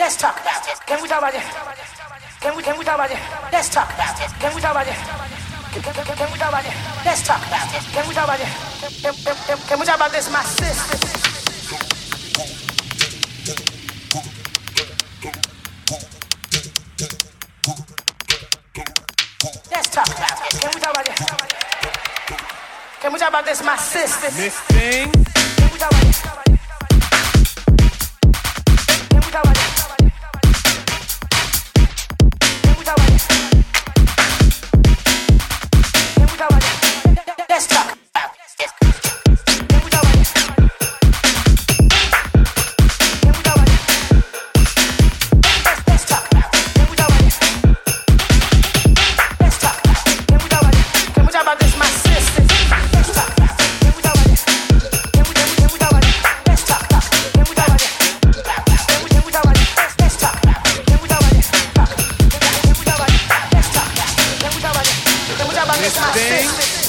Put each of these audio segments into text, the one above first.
Let's talk about this. Can we talk about it? Can we can we talk about it? Let's talk about this. Can we talk about it? Can, can, can, we talk about it? Let's talk about this. Can we talk about it? Can, can, can, we talk about this, my sister? Let's talk. Can we talk about this? Can we talk about this, my sister? Miss Thing. Can we talk about this? Respeito.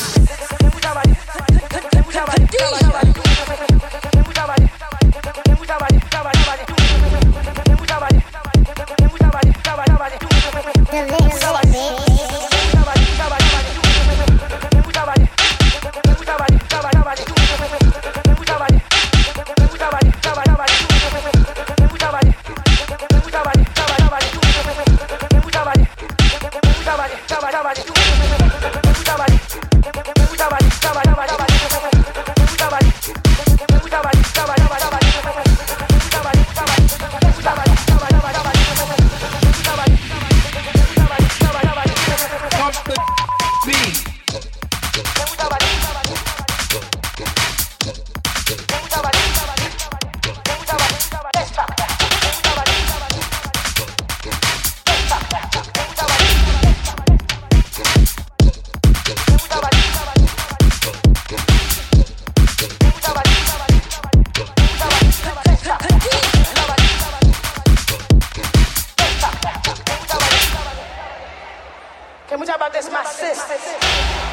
Can we talk about this, my sis.